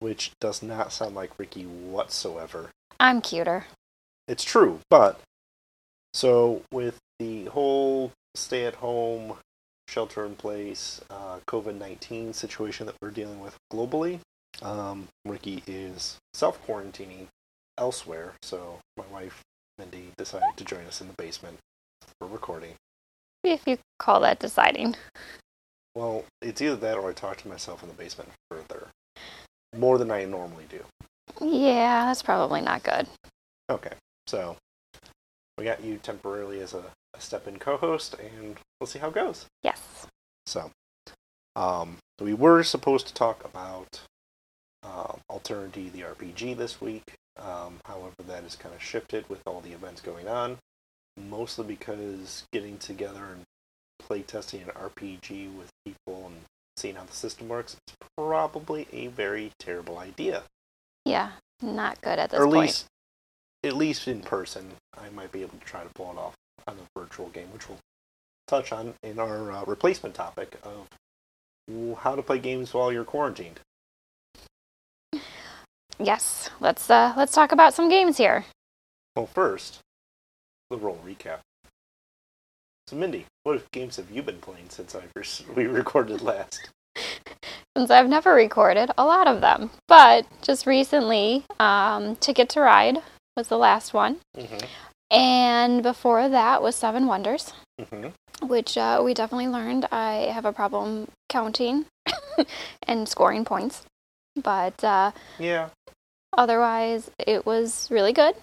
which does not sound like Ricky whatsoever. I'm cuter. It's true, but so with the whole stay at home, shelter in place, uh, COVID 19 situation that we're dealing with globally, um, Ricky is self quarantining elsewhere. So my wife, Mindy, decided to join us in the basement for recording. If you call that deciding. Well, it's either that or I talk to myself in the basement further. More than I normally do. Yeah, that's probably not good. Okay, so we got you temporarily as a, a step in co host, and we'll see how it goes. Yes. So, um, so we were supposed to talk about Alternity the RPG this week. Um, however, that has kind of shifted with all the events going on, mostly because getting together and play testing an RPG with people and seeing how the system works is probably a very terrible idea. Yeah, not good at this or at point. least, at least in person, I might be able to try to pull it off on a virtual game, which we'll touch on in our uh, replacement topic of how to play games while you're quarantined. Yes. Let's uh let's talk about some games here. Well, first, the roll recap. So, Mindy, what games have you been playing since I res- we recorded last? Since I've never recorded a lot of them. But just recently, um, Ticket to Ride was the last one. Mm-hmm. And before that was Seven Wonders, Mm-hmm. which uh, we definitely learned I have a problem counting and scoring points. But uh, Yeah. otherwise it was really good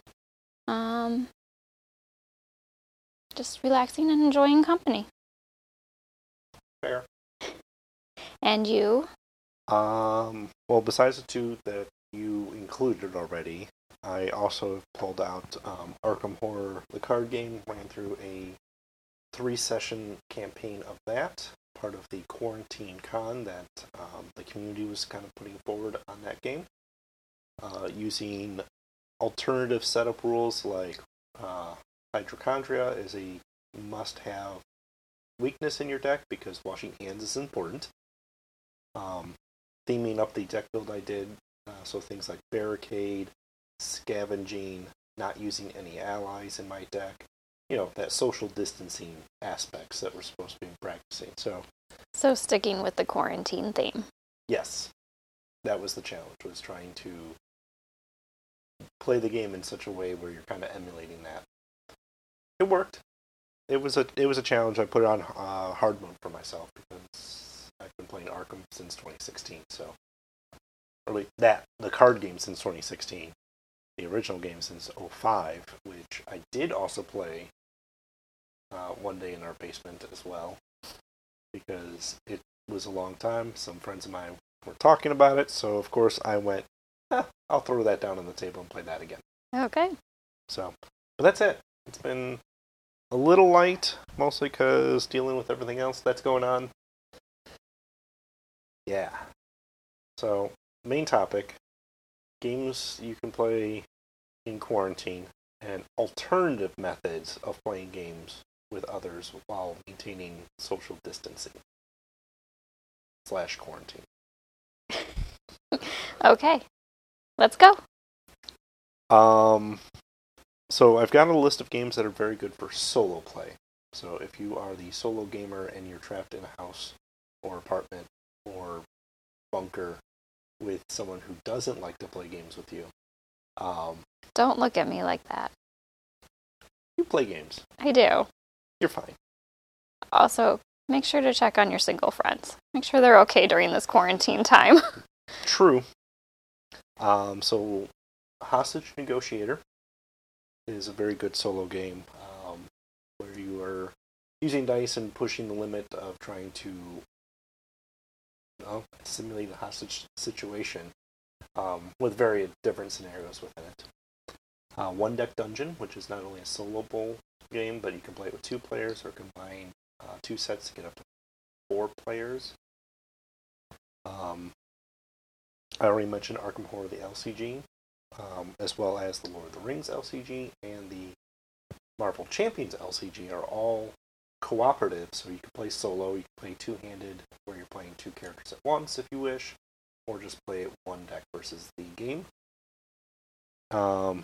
um just relaxing and enjoying company. Fair. and you? Um, well, besides the two that you included already, I also pulled out um, Arkham Horror, the card game, ran through a three session campaign of that, part of the Quarantine Con that um, the community was kind of putting forward on that game, uh, using alternative setup rules like uh, Hypochondria is a must have weakness in your deck because washing hands is important. Um, theming up the deck build I did, uh, so things like barricade, scavenging, not using any allies in my deck, you know, that social distancing aspects that we're supposed to be practicing. So, so sticking with the quarantine theme yes, that was the challenge, was trying to play the game in such a way where you're kind of emulating that. It worked. It was a it was a challenge. I put it on uh, hard mode for myself because I've been playing Arkham since 2016. So, or that the card game since 2016, the original game since 05, which I did also play uh, one day in our basement as well because it was a long time. Some friends of mine were talking about it, so of course I went. "Eh, I'll throw that down on the table and play that again. okay So, but that's it. It's been a little light, mostly because dealing with everything else that's going on. Yeah. So, main topic games you can play in quarantine and alternative methods of playing games with others while maintaining social distancing slash quarantine. okay let's go Um, so I've got a list of games that are very good for solo play. So if you are the solo gamer and you're trapped in a house or apartment or bunker with someone who doesn't like to play games with you, um, don't look at me like that you play games. i do You're fine. also make sure to check on your single friends make sure they're okay during this quarantine time True. Um, so Hostage Negotiator is a very good solo game um, where you are using dice and pushing the limit of trying to well, simulate a hostage situation um, with very different scenarios within it. Uh, one deck dungeon, which is not only a solo bowl game, but you can play it with two players or combine uh, two sets to get up to four players. Um, I already mentioned Arkham Horror, the LCG, um, as well as the Lord of the Rings LCG and the Marvel Champions LCG are all cooperative, so you can play solo, you can play two handed, where you're playing two characters at once if you wish, or just play one deck versus the game. Um,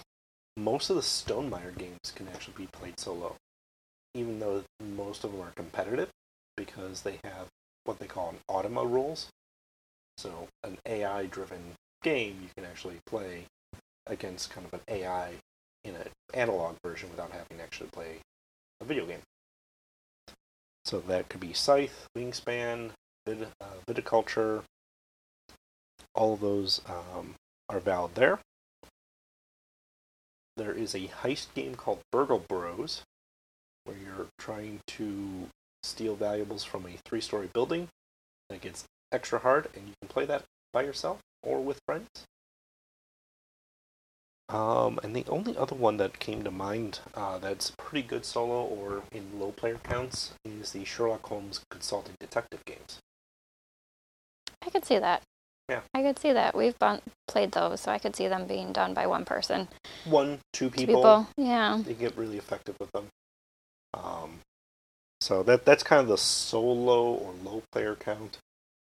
most of the Stonemaier games can actually be played solo, even though most of them are competitive because they have what they call an automa rules. So, an AI driven game you can actually play against kind of an AI in an analog version without having to actually play a video game. So that could be Scythe, Wingspan, Vid, uh, Viticulture. All of those um, are valid there. There is a heist game called Burgle Bros, where you're trying to steal valuables from a three-story building. That gets extra hard, and you can play that by yourself or with friends. Um, and the only other one that came to mind uh, that's pretty good solo or in low player counts is the Sherlock Holmes Consulting Detective games. I could see that. Yeah. I could see that. We've bun- played those, so I could see them being done by one person. One, two Two people, people. Yeah. they get really effective with them. Um, so that that's kind of the solo or low player count.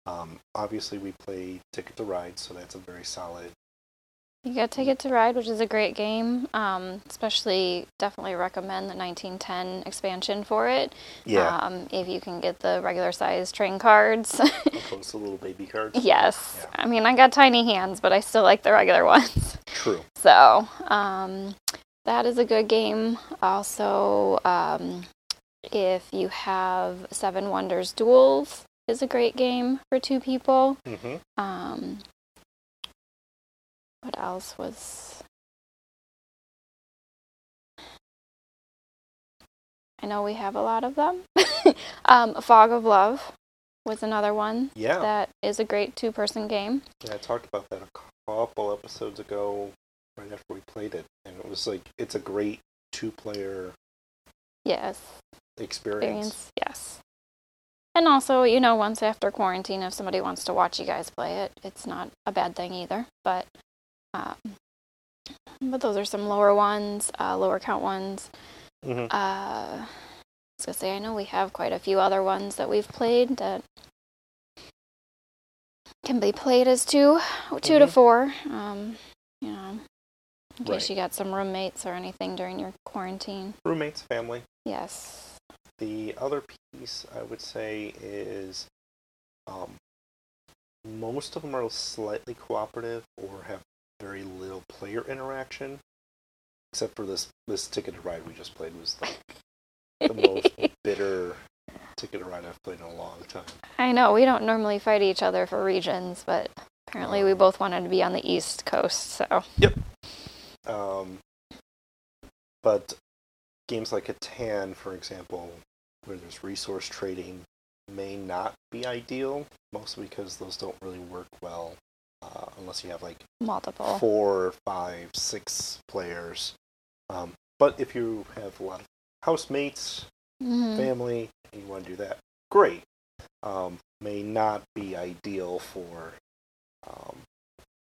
Um, obviously, we play Ticket to Ride, so that's a very solid. You got Ticket to Ride, which is a great game. Um, especially, definitely recommend the 1910 expansion for it. Um, if you can get the regular size train cards. to little baby cards. yes. Yeah. I mean, I got tiny hands, but I still like the regular ones. True. So, um, that is a good game. Also, um, if you have Seven Wonders Duels, is a great game for two people. Mm-hmm. Um, what else was? I know we have a lot of them. um, Fog of Love was another one Yeah. that is a great two-person game. Yeah, I talked about that a couple episodes ago, right after we played it, and it was like it's a great two-player Yes, experience. experience. Yes. And also, you know, once after quarantine, if somebody wants to watch you guys play it, it's not a bad thing either. But, um, but those are some lower ones, uh, lower count ones. hmm Uh, I was gonna say, I know we have quite a few other ones that we've played that can be played as two, 2 to Mhm. four. Um, you know, in case Right. you got some roommates or anything during your quarantine. Roommates, family. Yes. The other piece I would say is um, most of them are slightly cooperative or have very little player interaction, except for this this Ticket to Ride we just played was like the most bitter Ticket to Ride I've played in a long time. I know we don't normally fight each other for regions, but apparently we Um, both wanted to be on the East Coast. So yep. Um, but games like Catan, for example, where there's resource trading, may not be ideal, mostly because those don't really work well uh, unless you have like multiple. four, five, six players. Um, but if you have a lot of housemates, Mhm. family, and you want to do that, great. Um, may not be ideal for um,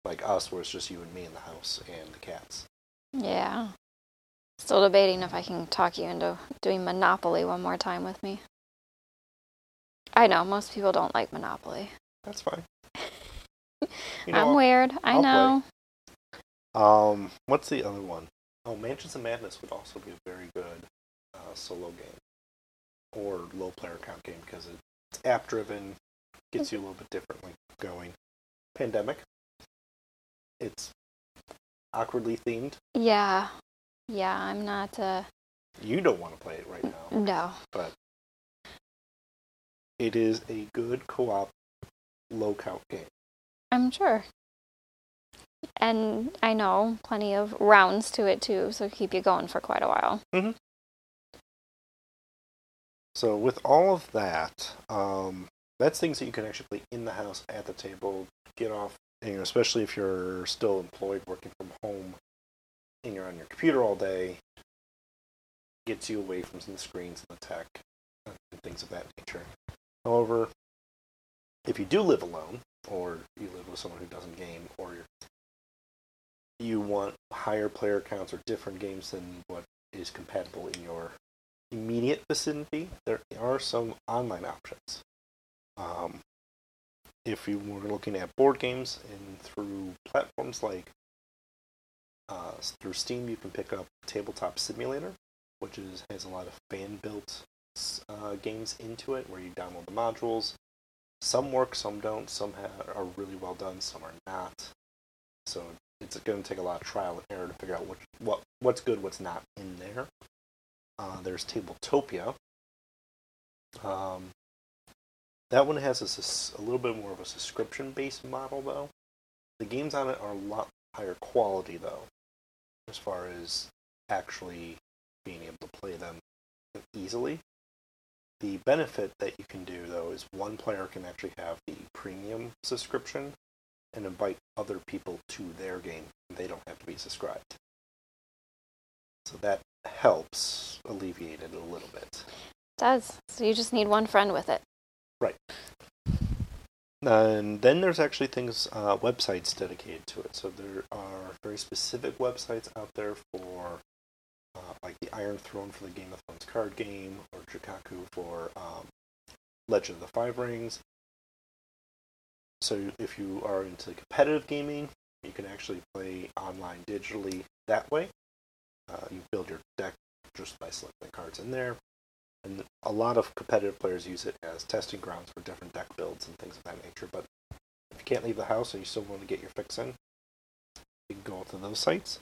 like us, where it's just you and me in the house and the cats. Yeah. Still debating if I can talk you into doing Monopoly one more time with me. I know most people don't like Monopoly. That's fine. You I'm weird. I I'll play. know. Um, what's the other one? Oh, Mansions of Madness would also be a very good uh, solo game or low player count game because it's app driven, gets you a little bit differently going. Pandemic. It's awkwardly themed. Yeah. Yeah, I'm not uh You don't want to play it right now, no. but it is a good co-op low count game. I'm sure. And I know plenty of rounds to it too, so keep you going for quite a while. So with all of that, um, that's things that you can actually play in the house at the table, get off you know, especially if you're still employed working from home and you're on your computer all day, gets you away from the screens and the tech and things of that nature. However, if you do live alone, or you live with someone who doesn't game, or you want higher player counts or different games than what is compatible in your immediate vicinity, there are some online options. Um, if you were looking at board games and through platforms like uh, through Steam, you can pick up Tabletop Simulator, which is has a lot of fan built uh, games into it, where you download the modules. Some work, some don't. Some are really well done, some are not. So it's going to take a lot of trial and error to figure out what what what's good, what's not in there. Uh, there's Tabletopia. Um, that one has a, a little bit more of a subscription based model, though. The games on it are a lot higher quality, though, as far as actually being able to play them easily. The benefit that you can do, though, is one player can actually have the premium subscription and invite other people to their game. They don't have to be subscribed. So that helps alleviate it a little bit. It does. So you just need one friend with it. Right. And then there's actually things, uh, websites dedicated to it. So there are very specific websites out there for, like the Iron Throne for the Game of Thrones card game, or Jigoku for um, Legend of the Five Rings. So if you are into competitive gaming, you can actually play online digitally that way. Uh, you build your deck just by selecting cards in there. And a lot of competitive players use it as testing grounds for different deck builds and things of that nature. But if you can't leave the house and you still want to get your fix in, you can go to those sites.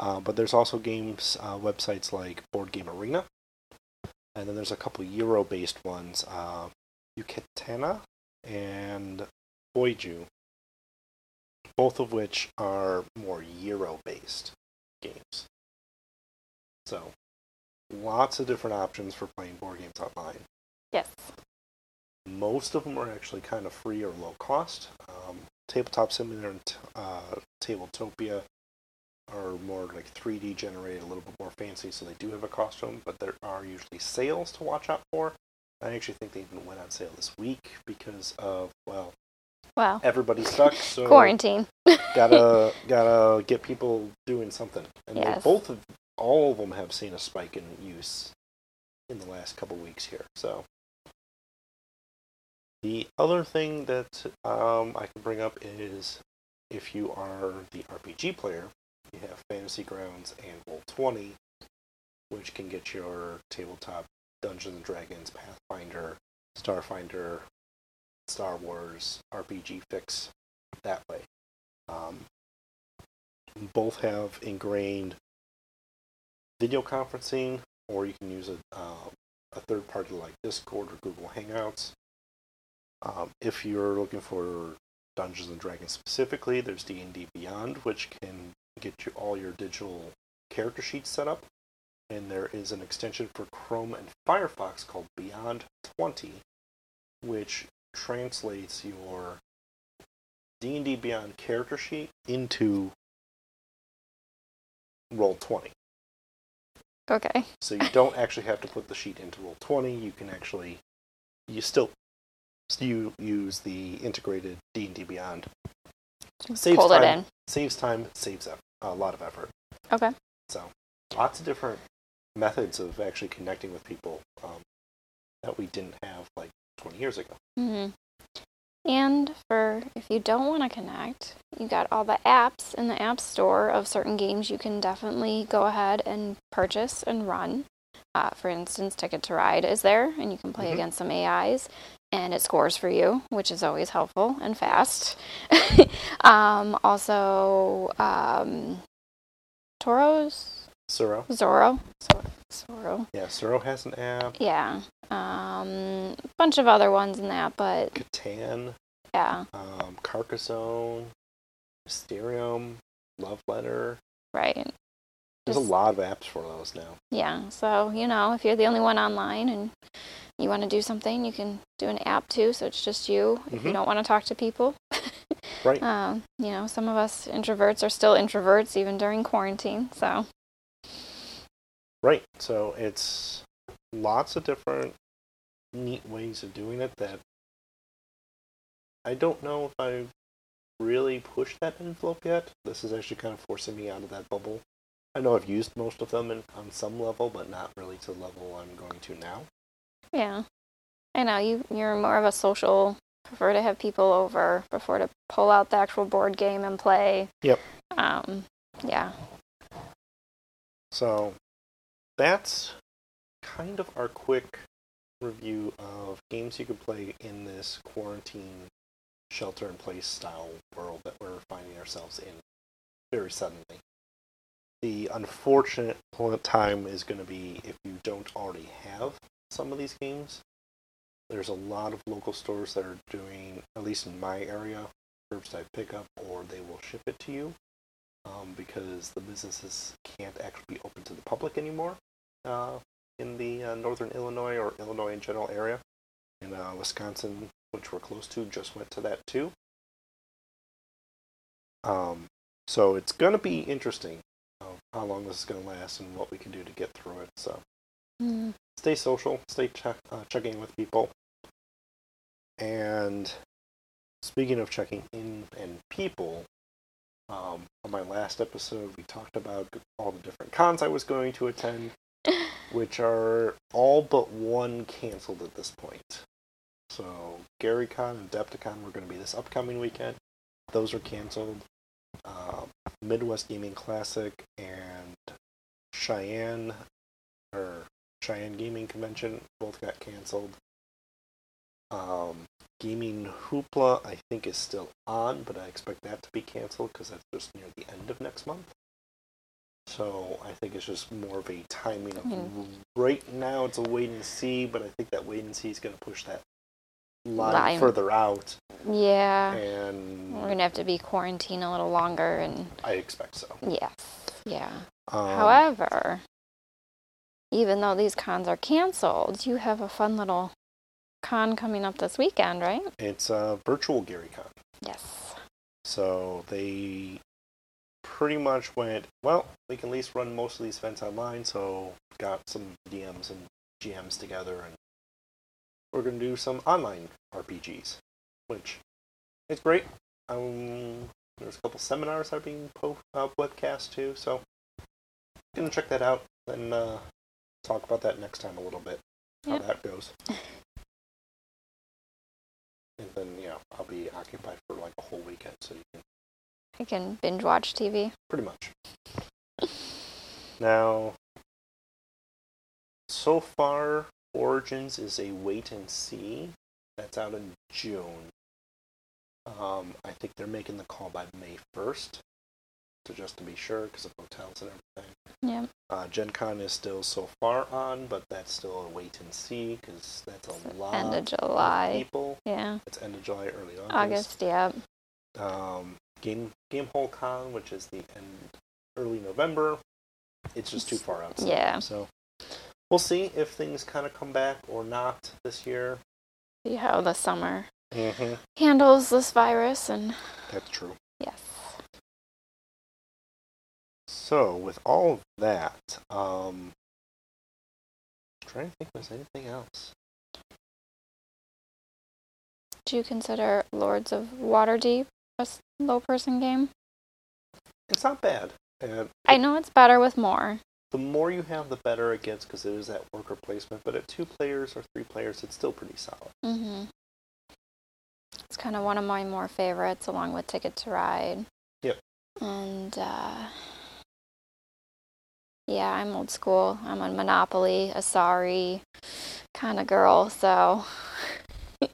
Uh, but there's also games uh, websites like Board Game Arena, and then there's a couple Euro-based ones, uh, Yucatana and Boiju, both of which are more Euro-based games. So lots of different options for playing board games online. Yes. Most of them are actually kind of free or low cost. Um, Tabletop Simulator and uh, Tabletopia are more like 3D generated, a little bit more fancy, so they do have a costume, but there are usually sales to watch out for. I actually think they even went on sale this week because of, well, Wow. Everybody's stuck, so quarantine. gotta gotta get people doing something. And yes. both of all of them have seen a spike in use in the last couple weeks here. So the other thing that um, I can bring up is if you are the RPG player, you have Fantasy Grounds and Roll20, which can get your tabletop Dungeons and Dragons, Pathfinder, Starfinder, Star Wars RPG fix that way. Um, both have ingrained video conferencing, or you can use a, uh, a third party like Discord or Google Hangouts. Um, if you're looking for Dungeons and Dragons specifically, there's D&D Beyond, which can get you all your digital character sheets set up. And there is an extension for Chrome and Firefox called Beyond 20, which translates your D&D Beyond character sheet into Roll20. Okay. So you don't actually have to put the sheet into Roll20. You can actually you still you use the integrated D&D Beyond. Saves Pull time, it in. Saves time, saves a lot of effort. Okay. So, lots of different methods of actually connecting with people um, that we didn't have like 20 years ago. Mm-hmm. And for if you don't want to connect, you got all the apps in the App Store of certain games you can definitely go ahead and purchase and run. Uh, for instance, Ticket to Ride is there, and you can play mm-hmm. against some AIs, and it scores for you, which is always helpful and fast. um, also, um, Toros? Zoro. Zoro. Zoro. Yeah, Zoro has an app. Yeah. Um, a bunch of other ones in that, but Catan. Yeah. Um, Carcassonne, Mysterium, Love Letter. Right. There's a lot of apps for those now. Yeah, so you know, if you're the only one online and you want to do something, you can do an app too. So it's just you. If you Mhm. don't want to talk to people, Right. um, you know, some of us introverts are still introverts even during quarantine. So Right. So it's lots of different neat ways of doing it that I don't know if I've really pushed that envelope yet. This is actually kind of forcing me out of that bubble. I know I've used most of them in, on some level, but not really to the level I'm going to now. yeah, I know you. You're more of a social. Prefer to have people over. Prefer to pull out the actual board game and play. Yep. Um. Yeah. So that's kind of our quick review of games you could play in this quarantine shelter in place style world that we're finding ourselves in very suddenly. The unfortunate time is going to be if you don't already have some of these games. There's a lot of local stores that are doing, at least in my area, curbside pickup, or they will ship it to you um, because the businesses can't actually be open to the public anymore uh, in the uh, northern Illinois or Illinois in general area. And uh, Wisconsin, which we're close to, just went to that too. Um, so it's going to be interesting how long this is going to last and what we can do to get through it. So Mm. stay social, stay uh, checking with people. And speaking of checking in and people, um, on my last episode, we talked about all the different cons I was going to attend, which are all but one canceled at this point. So GaryCon and Adepticon were going to be this upcoming weekend. Those are canceled. Uh, Midwest Gaming Classic and Cheyenne or Cheyenne Gaming Convention both got canceled. Um, Gaming Hoopla, I think, is still on, but I expect that to be canceled because that's just near the end of next month. So I think it's just more of a timing of Mm. right now. It's a wait and see, but I think that wait and see is going to push that line Line. further out, Yeah. and We're gonna have to be quarantined a little longer, and I expect so. yes, yeah. Um, However, even though these cons are canceled, you have a fun little con coming up this weekend, right? it's a virtual GaryCon. Yes. So they pretty much went, well, we can at least run most of these events online, so got some DMs and GMs together, and we're going to do some online RPGs, which is great. Um, there's a couple seminars that are being po- uh, webcast too, so I'm gonna check that out and uh, talk about that next time a little bit, how Yep. that goes. And then, yeah, I'll be occupied for like a whole weekend, so you can I can binge watch TV. pretty much. Now, so far, Origins is a wait and see. That's out in June. Um, I think they're making the call by May 1st, so just to be sure, because of hotels and everything. Yeah. Uh, Gen Con is still so far on, but that's still a wait and see, because that's a lot End of July. people. Yeah. It's end of July, early August August. Yeah. um, Game Game Hole Con, which is the end early November. It's just too far out. Yeah. So we'll see if things kind of come back or not this year. See how the summer Mm-hmm. handles this virus, and That's true. yes. So with all of that, um, trying to think if there's anything else. Do you consider Lords of Waterdeep a low person game? It's not bad. And I know it's better with more. The more you have, the better it gets because it is that worker placement. But at two players or three players, it's still pretty solid. hmm It's kind of one of my more favorites, along with Ticket to Ride. Yep. And uh, yeah, I'm old school. I'm a Monopoly, Asari kind of girl. So,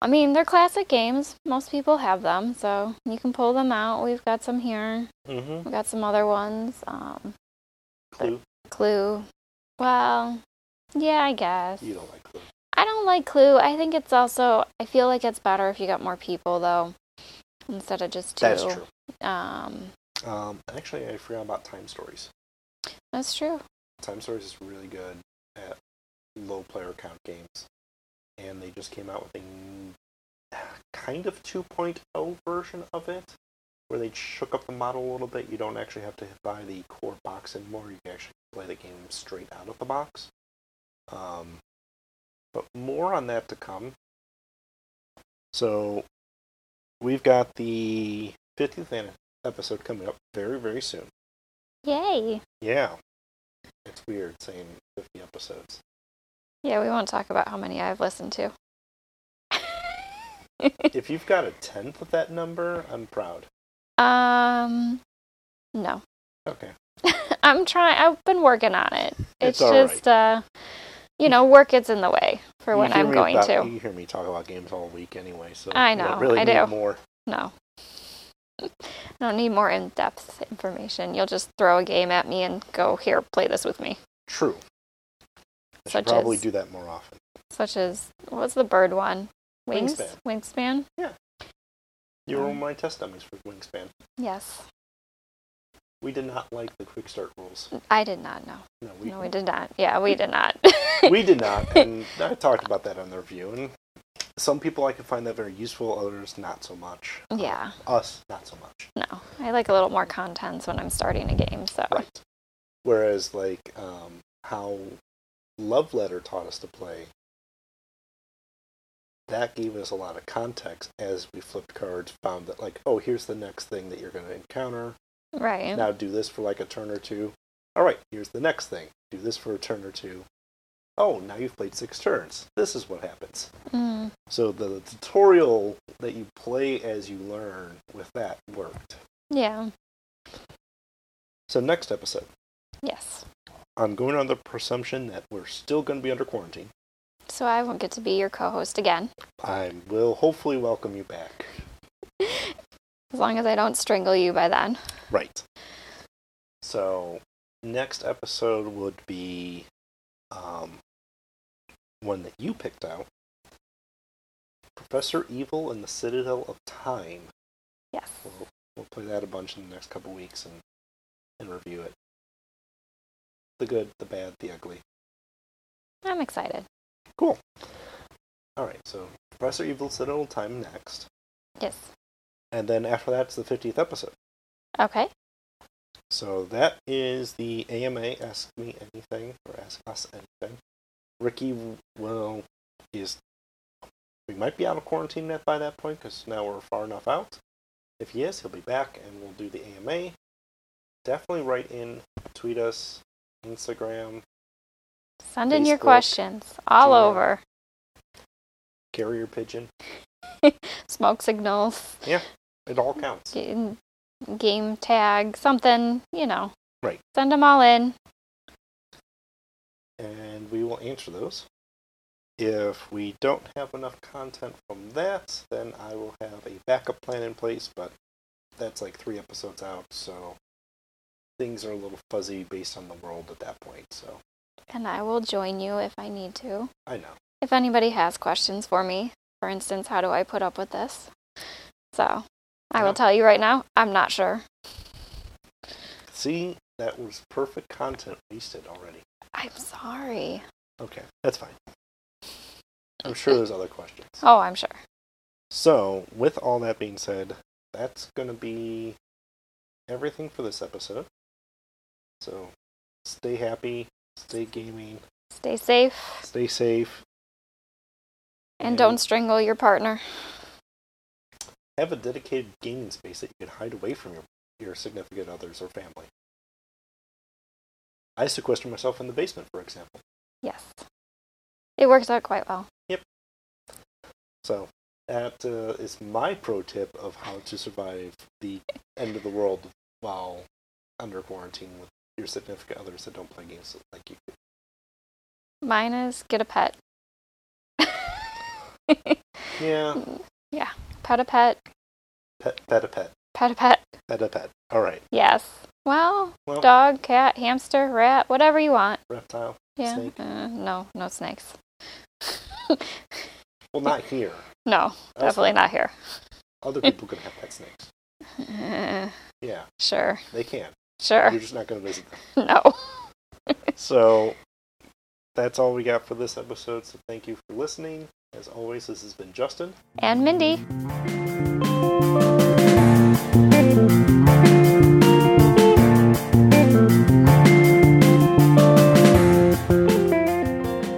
I mean, they're classic games. Most people have them, so you can pull them out. We've got some here. Mm-hmm. We've got some other ones. Um, Clue. Clue. Well, yeah, I guess. You don't like Clue. I don't like Clue. I think it's also. I feel like it's better if you got more people though, instead of just two. That's true. Um, Um, actually, I forgot about Time Stories. That's true. Time Stories is really good at low player count games, and they just came out with a kind of 2.0 version of it, where they shook up the model a little bit. You don't actually have to buy the core box anymore. You can actually play the game straight out of the box. Um, but more on that to come. So, we've got the 50th episode coming up very, very soon. Yay. Yeah. It's weird saying 50 episodes. Yeah, we won't talk about how many I've listened to. if you've got a tenth of that number, I'm proud. Um, no. Okay. I'm trying. I've been working on it. It's It's, just, uh, you know, work gets in the way for You when I'm going about- to. You hear me talk about games all week anyway, so I know, really I need do. more. No. I don't need more in depth information. You'll just throw a game at me and go, here, play this with me. True. I should Such probably as- do that more often. Such as, what's the bird one? Wings? Wingspan. Wingspan? You were Um, my test dummies for Wingspan. Yes. We did not like the quick start rules. I did not know. No, we, no, we did not. Yeah, we did not. we did not, and I talked about that on the review. And some people I could find that very useful, others not so much. Uh, Yeah. us not so much. no. I like a little more contents when I'm starting a game, so. Right. Whereas, like, um, how Love Letter taught us to play, that gave us a lot of context as we flipped cards, found that, like, oh, here's the next thing that you're going to encounter. Right. Now do this for like a turn or two. All right, here's the next thing. Do this for a turn or two. Oh, now you've played six turns. This is what happens. Mm, So the tutorial that you play as you learn with that worked. yeah. So next episode. Yes. I'm going on the presumption that we're still going to be under quarantine. So I won't get to be your co-host again, I will hopefully welcome you back. as long as I don't strangle you by then. Right. So next episode would be um, one that you picked out. Professor Evil and the Citadel of Time. Yes. We'll, we'll play that a bunch in the next couple weeks and, and review it. The good, the bad, the ugly. I'm excited. Cool. Alright, so Professor Evil Citadel of Time next. Yes. And then after that's the 50th episode. Okay. So that is the AMA Ask Me Anything, or Ask Us Anything. Ricky will is we might be out of quarantine at by that point because now we're far enough out. If he is, he'll be back and we'll do the AMA. Definitely write in, tweet us, Instagram, Send in your questions all Gmail. over. carrier pigeon. Smoke signals, Yeah, It all counts. g- game tag, something, you know. Right. Send them all in. and we will answer those. If we don't have enough content from that, then I will have a backup plan in place, but that's like three episodes out, so things are a little fuzzy based on the world at that point, so And I will join you if I need to. I know. If anybody has questions for me, for instance, how do I put up with this? So, I will tell you right now, I'm not sure. See, that was perfect content wasted already. I'm sorry. Okay, that's fine. I'm sure there's other questions. Oh, I'm sure. So, with all that being said, that's going to be everything for this episode. So, stay happy, stay gaming, Stay safe stay safe, and And- don't strangle your partner. have a dedicated gaming space that you can hide away from your, your significant others or family. I sequester myself in the basement, for example. Yes. It works out quite well. Yep. So, that uh, is my pro tip of how to survive the end of the world while under quarantine with your significant others that don't play games like you. do? Mine is get a pet. Yeah, Yeah. pet a pet. pet, pet a pet, Pet a pet. pet a pet. All right. Yes. Well, Well, dog, cat, hamster, rat, whatever you want. reptile. Yeah. Snake. Uh, no, no snakes. Well, not here. No, definitely not here. Other people can have pet snakes. Uh, Yeah, sure. they can. Sure. You're just not going to visit them. No. so that's all we got for this episode. So thank you for listening. As always, this has been Justin and Mindy.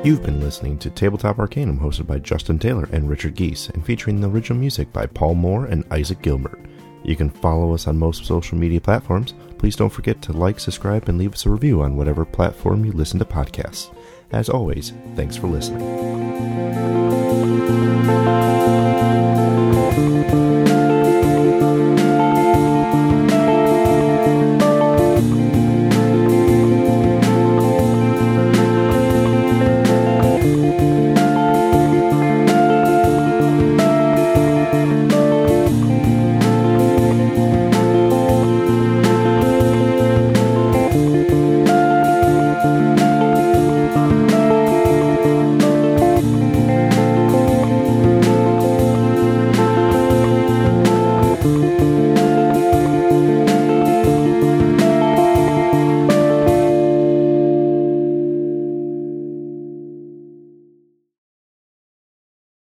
You've been listening to Tabletop Arcanum, hosted by Justin Taylor and Richard Geese, and featuring the original music by Paul Moore and Isaac Gilbert. You can follow us on most social media platforms. Please don't forget to like, subscribe, and leave us a review on whatever platform you listen to podcasts. As always, thanks for listening.